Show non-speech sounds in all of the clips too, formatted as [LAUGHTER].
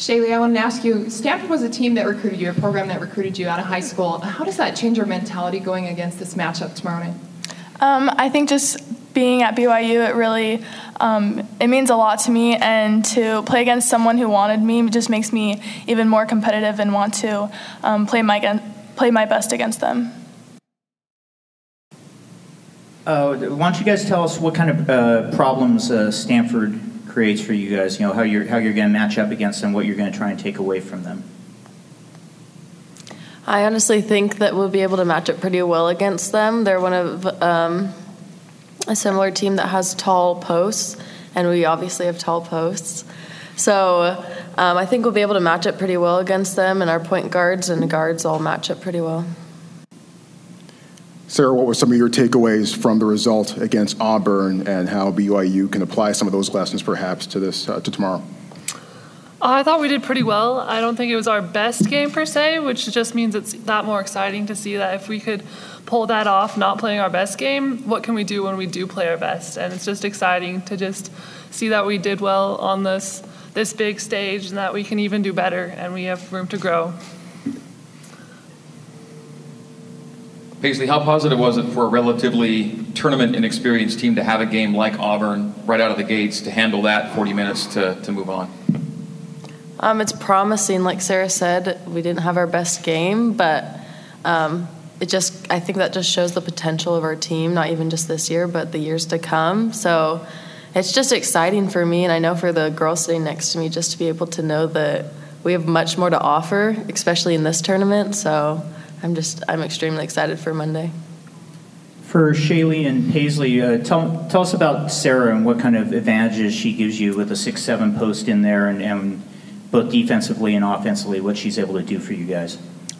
Shaylee, I wanted to ask you Stanford was a team that recruited you, a program that recruited you out of high school. How does that change your mentality going against this matchup tomorrow night? Um, I think just being at BYU, it really um, it means a lot to me, and to play against someone who wanted me just makes me even more competitive and want to um, play my play my best against them. Uh, why don't you guys tell us what kind of uh, problems uh, Stanford creates for you guys? You know how you're how you're going to match up against them, what you're going to try and take away from them. I honestly think that we'll be able to match up pretty well against them. They're one of um, a similar team that has tall posts, and we obviously have tall posts. So um, I think we'll be able to match up pretty well against them, and our point guards and guards all match up pretty well. Sarah, what were some of your takeaways from the result against Auburn, and how BYU can apply some of those lessons perhaps to this uh, to tomorrow? I thought we did pretty well. I don't think it was our best game per se, which just means it's that more exciting to see that if we could pull that off, not playing our best game, what can we do when we do play our best? And it's just exciting to just see that we did well on this this big stage and that we can even do better and we have room to grow. Paisley, how positive was it for a relatively tournament inexperienced team to have a game like Auburn right out of the gates to handle that 40 minutes to, to move on? Um, it's promising. Like Sarah said, we didn't have our best game, but um, it just I think that just shows the potential of our team, not even just this year, but the years to come. So it's just exciting for me, and I know for the girls sitting next to me, just to be able to know that we have much more to offer, especially in this tournament. So I'm just I'm extremely excited for Monday. For Shaylee and Paisley, uh, tell, tell us about Sarah and what kind of advantages she gives you with a six-seven post in there, and, and both defensively and offensively, what she's able to do for you guys.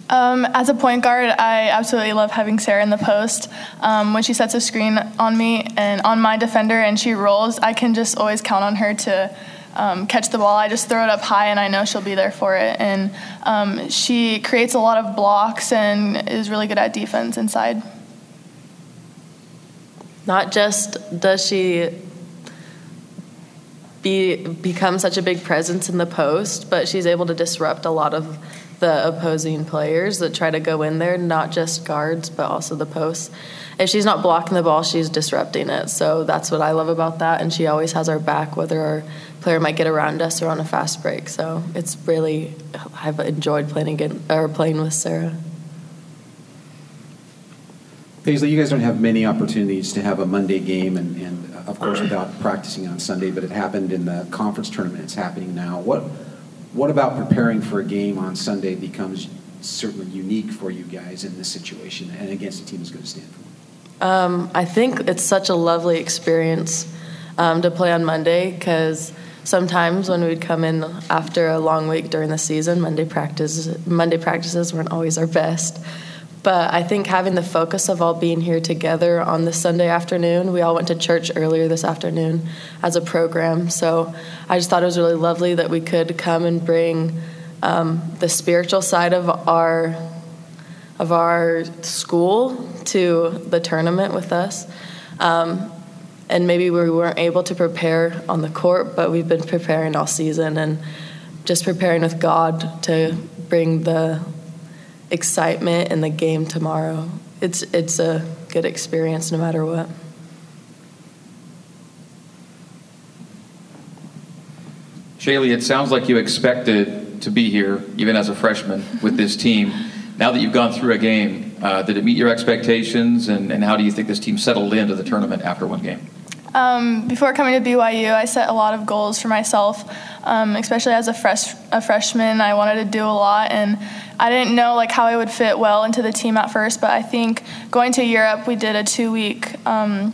Um, as a point guard, I absolutely love having Sarah in the post. Um, when she sets a screen on me and on my defender and she rolls, I can just always count on her to um, catch the ball. I just throw it up high, and I know she'll be there for it. And um, she creates a lot of blocks and is really good at defense inside. Not just does she be become such a big presence in the post, but she's able to disrupt a lot of the opposing players that try to go in there, not just guards, but also the posts. If she's not blocking the ball, she's disrupting it. So that's what I love about that. And she always has our back, whether our player might get around us or on a fast break. So it's really I've enjoyed playing again or playing with Sarah. Paisley, you guys don't have many opportunities to have a Monday game, and, and of course without practicing on Sunday. But it happened in the conference tournament. It's happening now. What what about preparing for a game on Sunday becomes certainly unique for you guys in this situation and against a team as good as Stanford? Um, I think it's such a lovely experience um, to play on Monday because sometimes when we'd come in after a long week during the season, Monday practice Monday practices weren't always our best. But I think having the focus of all being here together on this Sunday afternoon, we all went to church earlier this afternoon as a program. So I just thought it was really lovely that we could come and bring um, the spiritual side of our of our school to the tournament with us. Um, and maybe we weren't able to prepare on the court, but we've been preparing all season and just preparing with God to bring the excitement in the game tomorrow. It's it's a good experience no matter what. Shaylee, it sounds like you expected to be here, even as a freshman, with this [LAUGHS] team. Now that you've gone through a game, uh, did it meet your expectations, and, and how do you think this team settled into the tournament after one game? Um, before coming to BYU, I set a lot of goals for myself, um, especially as a, fresh, a freshman. I wanted to do a lot, and I didn't know like how I would fit well into the team at first. But I think going to Europe, we did a two-week um,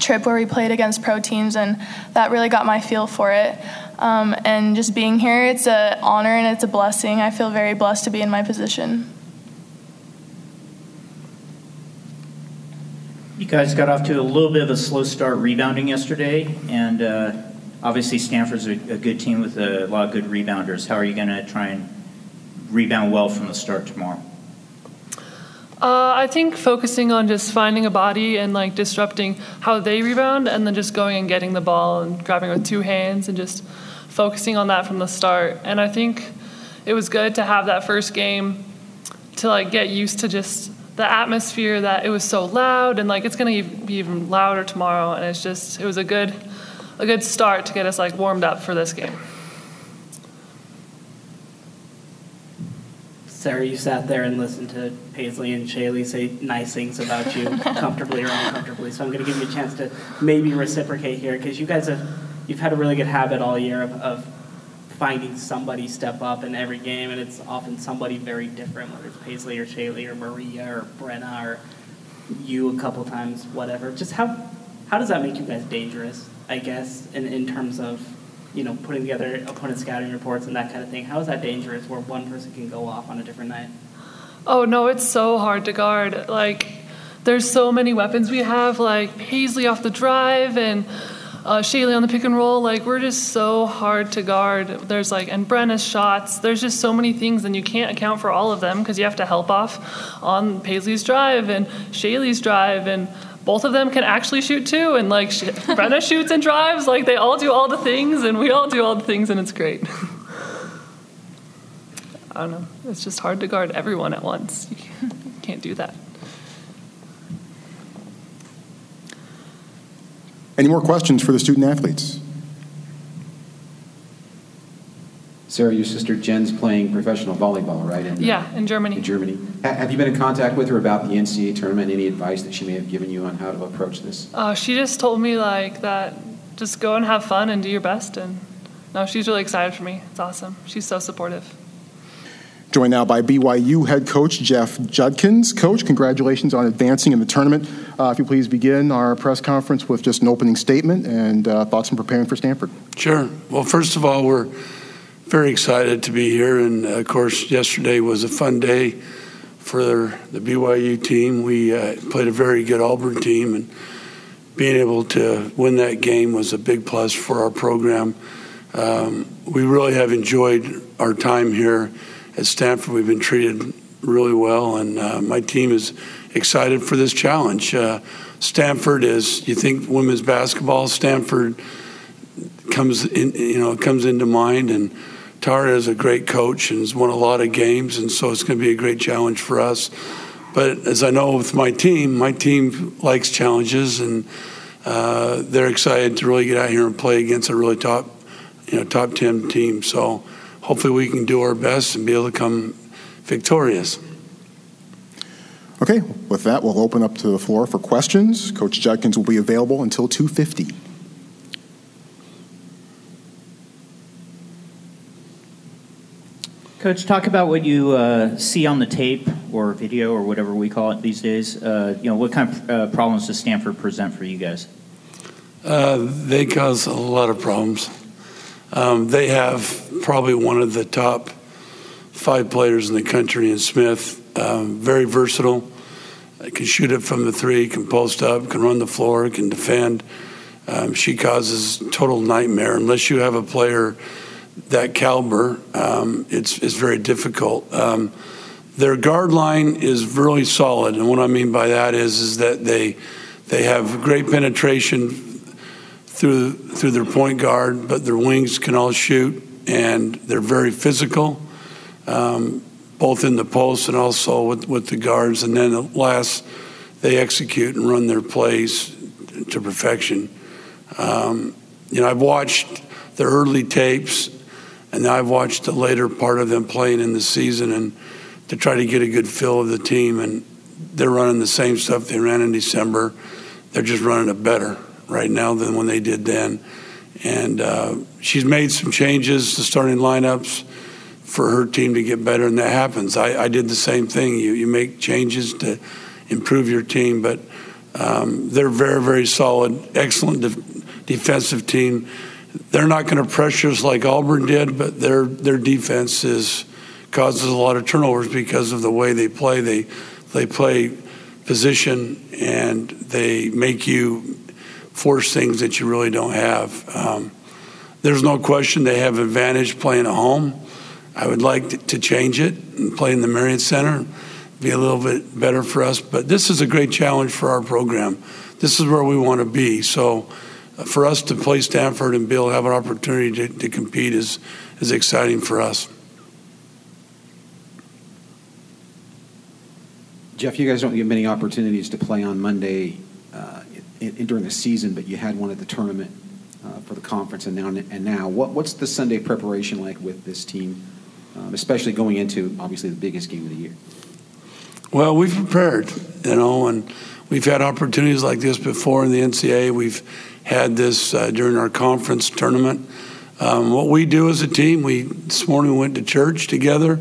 trip where we played against pro teams, and that really got my feel for it. Um, and just being here, it's an honor and it's a blessing. I feel very blessed to be in my position. You guys got off to a little bit of a slow start rebounding yesterday, and uh, obviously Stanford's a, a, good team with a lot of good rebounders. How are you going to try and rebound well from the start tomorrow? Uh, I think focusing on just finding a body and like disrupting how they rebound, and then just going and getting the ball and grabbing with two hands and just focusing on that from the start. And I think it was good to have that first game to like get used to just the atmosphere that it was so loud and like it's going to be even louder tomorrow and it's just it was a good a good start to get us like warmed up for this game. Sarah, you sat there and listened to Paisley and Shaylee say nice things about you, [LAUGHS] comfortably or uncomfortably. So I'm going to give you a chance to maybe reciprocate here because you guys have you've had a really good habit all year of, of finding somebody step up in every game, and it's often somebody very different, whether it's Paisley or Shaylee or Maria or Brenna or you a couple times, whatever. Just how how does that make you guys dangerous? I guess in in terms of you know putting together opponent scouting reports and that kind of thing. How is that dangerous where one person can go off on a different night? Oh no, it's so hard to guard. Like there's so many weapons we have, like Paisley off the drive and uh, Shaylee on the pick and roll. Like we're just so hard to guard. There's like and Brenna's shots. There's just so many things, and you can't account for all of them because you have to help off on Paisley's drive and Shaylee's drive, and both of them can actually shoot too. And like [LAUGHS] Brenna shoots and drives. Like they all do all the things, and we all do all the things, and it's great. [LAUGHS] I don't know. It's just hard to guard everyone at once. You can't do that. Any more questions for the student athletes? Sarah, your sister Jen's playing professional volleyball, right? In, yeah, in Germany. In Germany. have you been in contact with her about the NCAA tournament? Any advice that she may have given you on how to approach this? Uh, she just told me like that. Just go and have fun and do your best. And no, she's really excited for me. It's awesome. She's so supportive. Joined now by BYU head coach Jeff Judkins. Coach, congratulations on advancing in the tournament. Uh, if you please begin our press conference with just an opening statement and uh, thoughts on preparing for Stanford. Sure. Well, first of all, we're very excited to be here, and uh, of course, yesterday was a fun day for the BYU team. We uh, played a very good Auburn team, and being able to win that game was a big plus for our program. Um, we really have enjoyed our time here at Stanford, we've been treated really well, and uh, my team is excited for this challenge. Uh, Stanford is, you think women's basketball, Stanford comes in, you know, comes into mind, and Tara is a great coach and has won a lot of games, and so it's going to be a great challenge for us. But as I know with my team, my team likes challenges, and uh, they're excited to really get out here and play against a really top, you know, top ten team. So hopefully we can do our best and be able to come victorious. Okay, with that, we'll open up to the floor for questions. Coach Judkins will be available until 2.50. Coach, talk about what you uh, see on the tape or video or whatever we call it these days. Uh, you know, what kind of uh, problems does Stanford present for you guys? Uh, they cause a lot of problems. Um, they have probably one of the top five players in the country in Smith. Um, very versatile. Can shoot it from the three, can post up, can run the floor, can defend. Um, she causes total nightmare. Unless you have a player that caliber, um, it's, it's very difficult. Um, their guard line is really solid, and what I mean by that is is that they they have great penetration through through their point guard, but their wings can all shoot, and they're very physical, um, both in the post and also with, with the guards. And then last, they execute and run their plays to perfection. Um, you know, I've watched the early tapes, and I've watched the later part of them playing in the season, and to try to get a good feel of the team. And they're running the same stuff they ran in December. They're just running it better right now than when they did then. And uh, she's made some changes to starting lineups for her team to get better, and that happens. I, I did the same thing. You, you make changes to improve your team, but um, they're very, very solid, excellent defensive team. They're not going to pressure us like Auburn did, but their their defense is causes a lot of turnovers because of the way they play. They they play position and they make you force things that you really don't have. Um, there's no question they have advantage playing at home. I would like to change it and play in the Marriott Center, be a little bit better for us. But this is a great challenge for our program. This is where we want to be. So for us to play Stanford and Bill have an opportunity to, to compete is, is exciting for us. Jeff, you guys don't get many opportunities to play on Monday uh, in, in, during the season, but you had one at the tournament uh, for the conference, and now and now, what, what's the Sunday preparation like with this team, um, especially going into obviously the biggest game of the year? Well, we've prepared, you know, and we've had opportunities like this before in the NCAA. We've had this uh, during our conference tournament. Um, what we do as a team, we this morning we went to church together,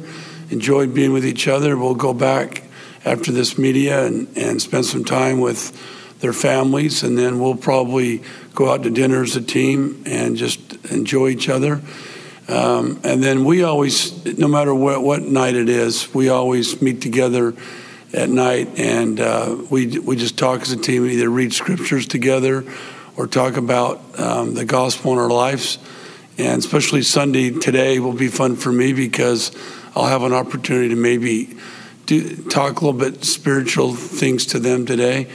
enjoyed being with each other. We'll go back after this media and, and spend some time with their families, and then we'll probably go out to dinner as a team and just enjoy each other. Um, and then we always, no matter what, what night it is, we always meet together at night and uh, we, we just talk as a team, either read scriptures together or talk about um, the gospel in our lives. And especially Sunday today will be fun for me because I'll have an opportunity to maybe do, talk a little bit spiritual things to them today.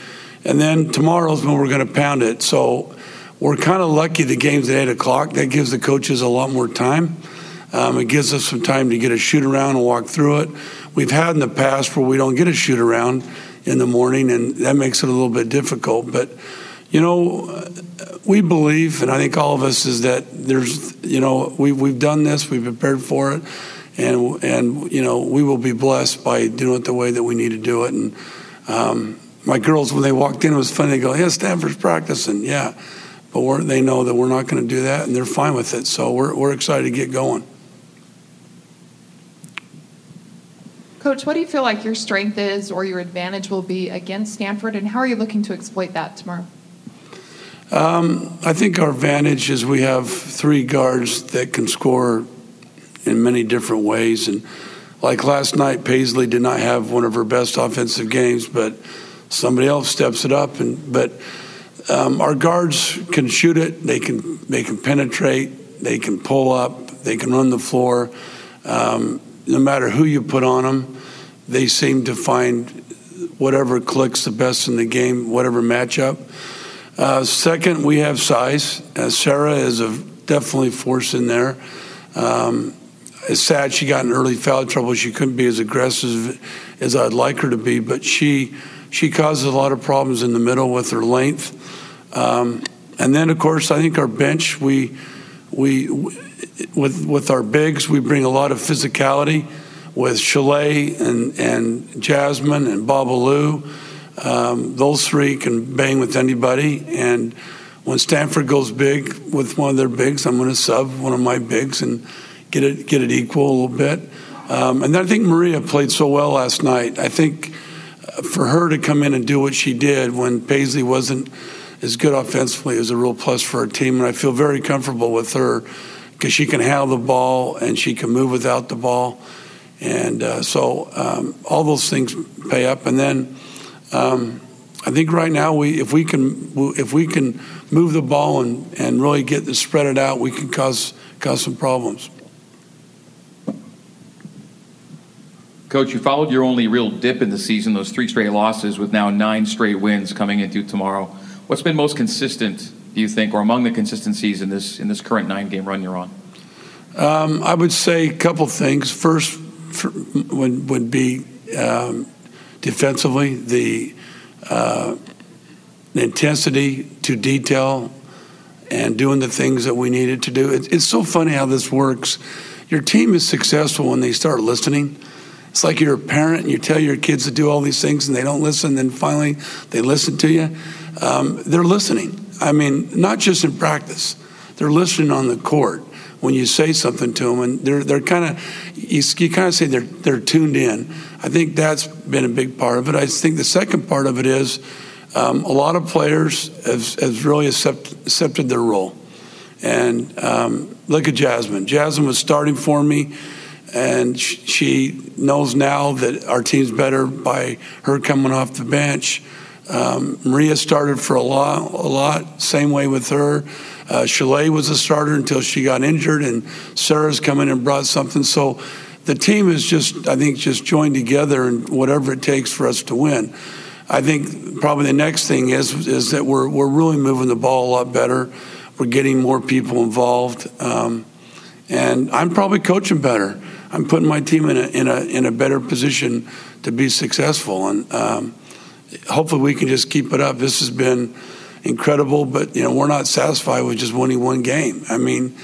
And then tomorrow's when we're going to pound it. So we're kind of lucky the game's at 8 o'clock. That gives the coaches a lot more time. Um, it gives us some time to get a shoot around and walk through it. We've had in the past where we don't get a shoot around in the morning, and that makes it a little bit difficult. But, you know, we believe, and I think all of us, is that there's, you know, we, we've done this, we've prepared for it and and you know we will be blessed by doing it the way that we need to do it. And um, my girls, when they walked in, it was funny. They go, "Yeah, Stanford's practicing, yeah," but they know that we're not going to do that, and they're fine with it. So we're we're excited to get going. Coach, what do you feel like your strength is or your advantage will be against Stanford, and how are you looking to exploit that tomorrow? Um, I think our advantage is we have three guards that can score in many different ways. And like last night, Paisley did not have one of her best offensive games, but somebody else steps it up. And but um, our guards can shoot it. They can they can penetrate. They can pull up. They can run the floor. Um, no matter who you put on them, they seem to find whatever clicks the best in the game, whatever matchup. Uh, second, we have size. Uh, Sarah is a definitely force in there. Um, it's sad she got in early foul trouble. She couldn't be as aggressive as I'd like her to be, but she she causes a lot of problems in the middle with her length. Um, and then, of course, I think our bench we we with with our bigs we bring a lot of physicality with Chalet and and Jasmine and Babalu. Um, those three can bang with anybody and when Stanford goes big with one of their bigs, I'm going to sub one of my bigs and get it get it equal a little bit. Um, and then I think Maria played so well last night. I think for her to come in and do what she did when Paisley wasn't as good offensively is a real plus for our team. And I feel very comfortable with her because she can handle the ball and she can move without the ball. And uh, so um, all those things pay up. And then um, I think right now we, if we can, if we can move the ball and, and really get the spread it out, we can cause cause some problems. Coach, you followed your only real dip in the season, those three straight losses, with now nine straight wins coming into tomorrow. What's been most consistent, do you think, or among the consistencies in this in this current nine game run you're on? Um, I would say a couple things. First, for, would would be um, defensively the, uh, the intensity to detail and doing the things that we needed to do. It, it's so funny how this works. Your team is successful when they start listening it's like you're a parent and you tell your kids to do all these things and they don't listen, then finally they listen to you. Um, they're listening. I mean, not just in practice, they're listening on the court when you say something to them, and they're they're kind of you, you kind of say they're they're tuned in. I think that's been a big part of it. I think the second part of it is um, a lot of players have, have really accept, accepted their role. And um, look at Jasmine. Jasmine was starting for me and she knows now that our team's better by her coming off the bench. Um, Maria started for a lot, a lot. Same way with her. Uh, Chalet was a starter until she got injured, and Sarah's come in and brought something. So the team is just, I think, just joined together and whatever it takes for us to win. I think probably the next thing is is that we're we're really moving the ball a lot better. We're getting more people involved, um, and I'm probably coaching better. I'm putting my team in a in a in a better position to be successful, and um, hopefully we can just keep it up. This has been incredible, but you know we're not satisfied with just winning one game. I mean,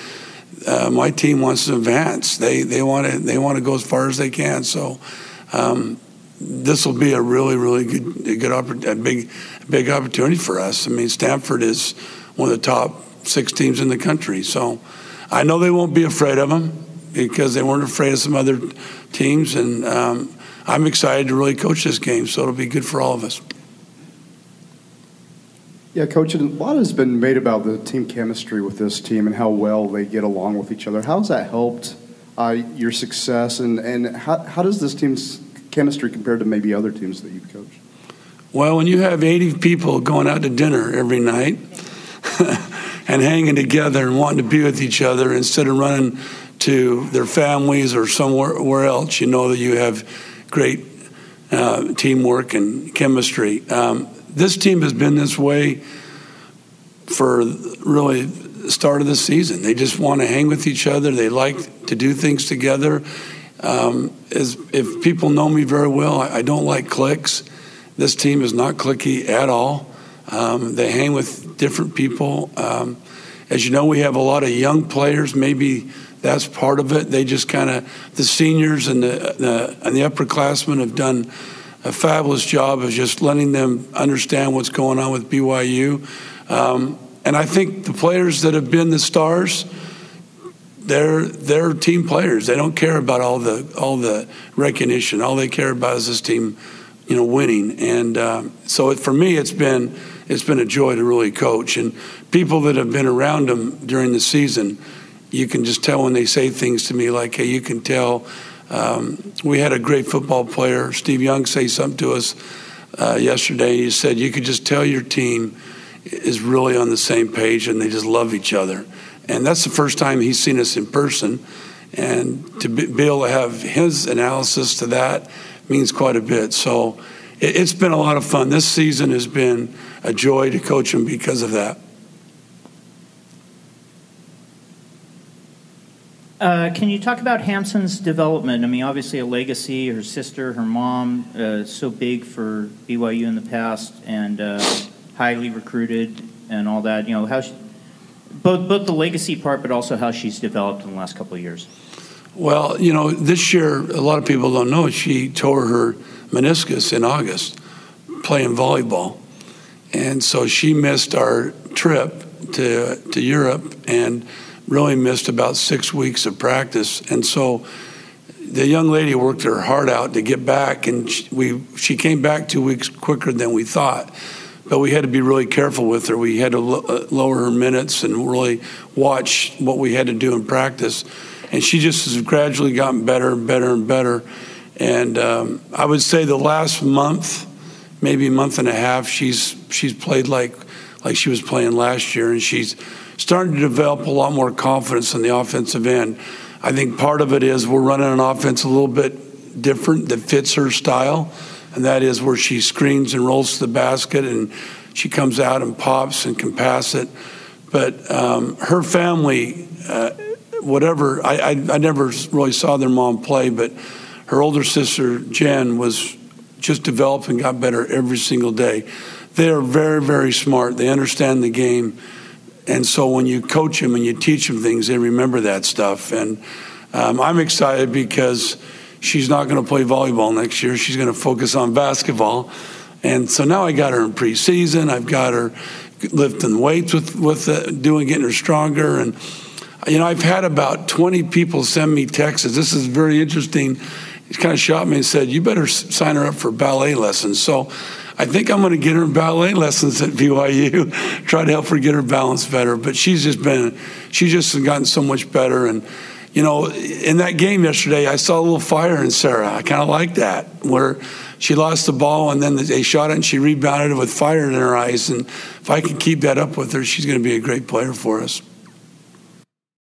uh, my team wants to advance. They they want to they want to go as far as they can. So. Um, this will be a really, really good, a good, a big, big opportunity for us. I mean, Stanford is one of the top six teams in the country, so I know they won't be afraid of them because they weren't afraid of some other teams, and um, I'm excited to really coach this game. So it'll be good for all of us. Yeah, coach, a lot has been made about the team chemistry with this team and how well they get along with each other. How has that helped uh, your success, and, and how, how does this team's chemistry compared to maybe other teams that you've coached? Well, when you have 80 people going out to dinner every night [LAUGHS] and hanging together and wanting to be with each other instead of running to their families or somewhere else, you know that you have great uh, teamwork and chemistry. Um, this team has been this way for really the start of the season. They just want to hang with each other. They like to do things together. Um, as, if people know me very well, I, I, don't like cliques. This team is not clicky at all. Um, they hang with different people. Um, as you know, we have a lot of young players. Maybe that's part of it. They just kind of the seniors and the, the and the upperclassmen have done a fabulous job of just letting them understand what's going on with BYU. Um, and I think the players that have been the stars they're they're team players. They don't care about all the all the recognition. All they care about is this team, you know, winning. And uh, so it, for me, it's been it's been a joy to really coach. And people that have been around them during the season, you can just tell when they say things to me like, "Hey, you can tell." Um, we had a great football player, Steve Young, say something to us uh, yesterday. He said, "You could just tell your team." is really on the same page and they just love each other. And that's the first time he's seen us in person. And to be, able to have his analysis to that means quite a bit. So it, has been a lot of fun. This season has been a joy to coach him because of that. Uh, can you talk about Hamson's development? I mean, obviously a legacy. Her sister, her mom, uh, so big for BYU in the past, and uh, highly recruited, and all that. You know, how she, both both the legacy part, but also how she's developed in the last couple of years. Well, you know, this year a lot of people don't know she tore her meniscus in August playing volleyball, and so she missed our trip to to Europe and really missed about six weeks of practice, and so the young lady worked her heart out to get back, and she, we she came back two weeks quicker than we thought but we had to be really careful with her. We had to lo- uh, lower her minutes and really watch what we had to do in practice. And she just has gradually gotten better and better and better. And um, I would say the last month, maybe a month and a half, she's she's played like like she was playing last year, and she's starting to develop a lot more confidence in the offensive end. I think part of it is we're running an offense a little bit different that fits her style and that is where she screens and rolls to the basket and she comes out and pops and can pass it. But um, her family, uh, whatever, I, I, I never really saw their mom play, but her older sister, Jen, was just developed and got better every single day. They are very, very smart. They understand the game. And so when you coach them and you teach them things, they remember that stuff. And um, I'm excited because she's not going to play volleyball next year. She's going to focus on basketball. And so now I got her in preseason. I've got her lifting weights with with uh, doing getting her stronger. And you know, I've had about 20 people send me texts. This is very interesting. He kind of shot me and said, "You better sign her up for ballet lessons." So. I think I'm going to get her ballet lessons at BYU, [LAUGHS] try to help her get her balance better. But she's just been, she's just gotten so much better. And you know, in that game yesterday, I saw a little fire in Sarah. I kind of like that, where she lost the ball and then they shot it and she rebounded it with fire in her eyes. And if I can keep that up with her, she's going to be a great player for us.